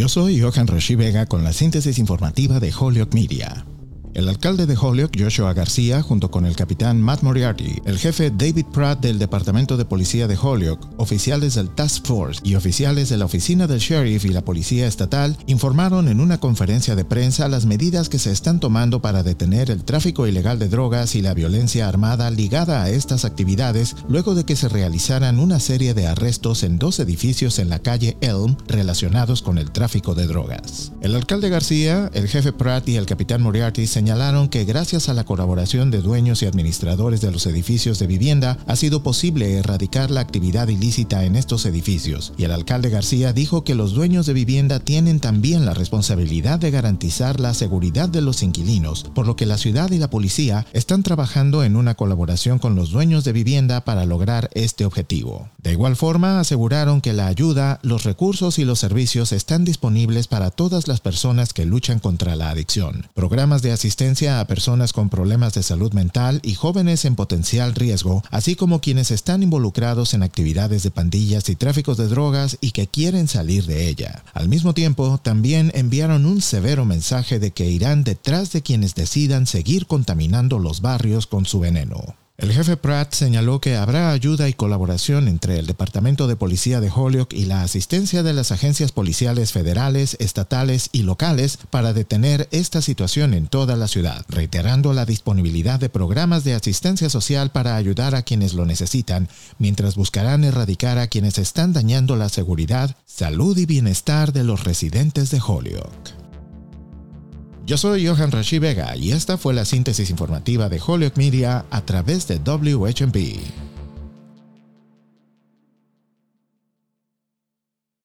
Yo soy Johan Rashi Vega con la síntesis informativa de Holyoke Media. El alcalde de Holyoke, Joshua García, junto con el capitán Matt Moriarty, el jefe David Pratt del Departamento de Policía de Holyoke, oficiales del Task Force y oficiales de la Oficina del Sheriff y la Policía Estatal informaron en una conferencia de prensa las medidas que se están tomando para detener el tráfico ilegal de drogas y la violencia armada ligada a estas actividades luego de que se realizaran una serie de arrestos en dos edificios en la calle Elm relacionados con el tráfico de drogas. El alcalde García, el jefe Pratt y el capitán Moriarty se señalaron que gracias a la colaboración de dueños y administradores de los edificios de vivienda ha sido posible erradicar la actividad ilícita en estos edificios, y el alcalde García dijo que los dueños de vivienda tienen también la responsabilidad de garantizar la seguridad de los inquilinos, por lo que la ciudad y la policía están trabajando en una colaboración con los dueños de vivienda para lograr este objetivo. De igual forma, aseguraron que la ayuda, los recursos y los servicios están disponibles para todas las personas que luchan contra la adicción. Programas de asistencia a personas con problemas de salud mental y jóvenes en potencial riesgo, así como quienes están involucrados en actividades de pandillas y tráficos de drogas y que quieren salir de ella. Al mismo tiempo, también enviaron un severo mensaje de que irán detrás de quienes decidan seguir contaminando los barrios con su veneno. El jefe Pratt señaló que habrá ayuda y colaboración entre el Departamento de Policía de Holyoke y la asistencia de las agencias policiales federales, estatales y locales para detener esta situación en toda la ciudad, reiterando la disponibilidad de programas de asistencia social para ayudar a quienes lo necesitan, mientras buscarán erradicar a quienes están dañando la seguridad, salud y bienestar de los residentes de Holyoke. Yo soy Johan Rashi Vega y esta fue la síntesis informativa de Holyoke Media a través de WHMP.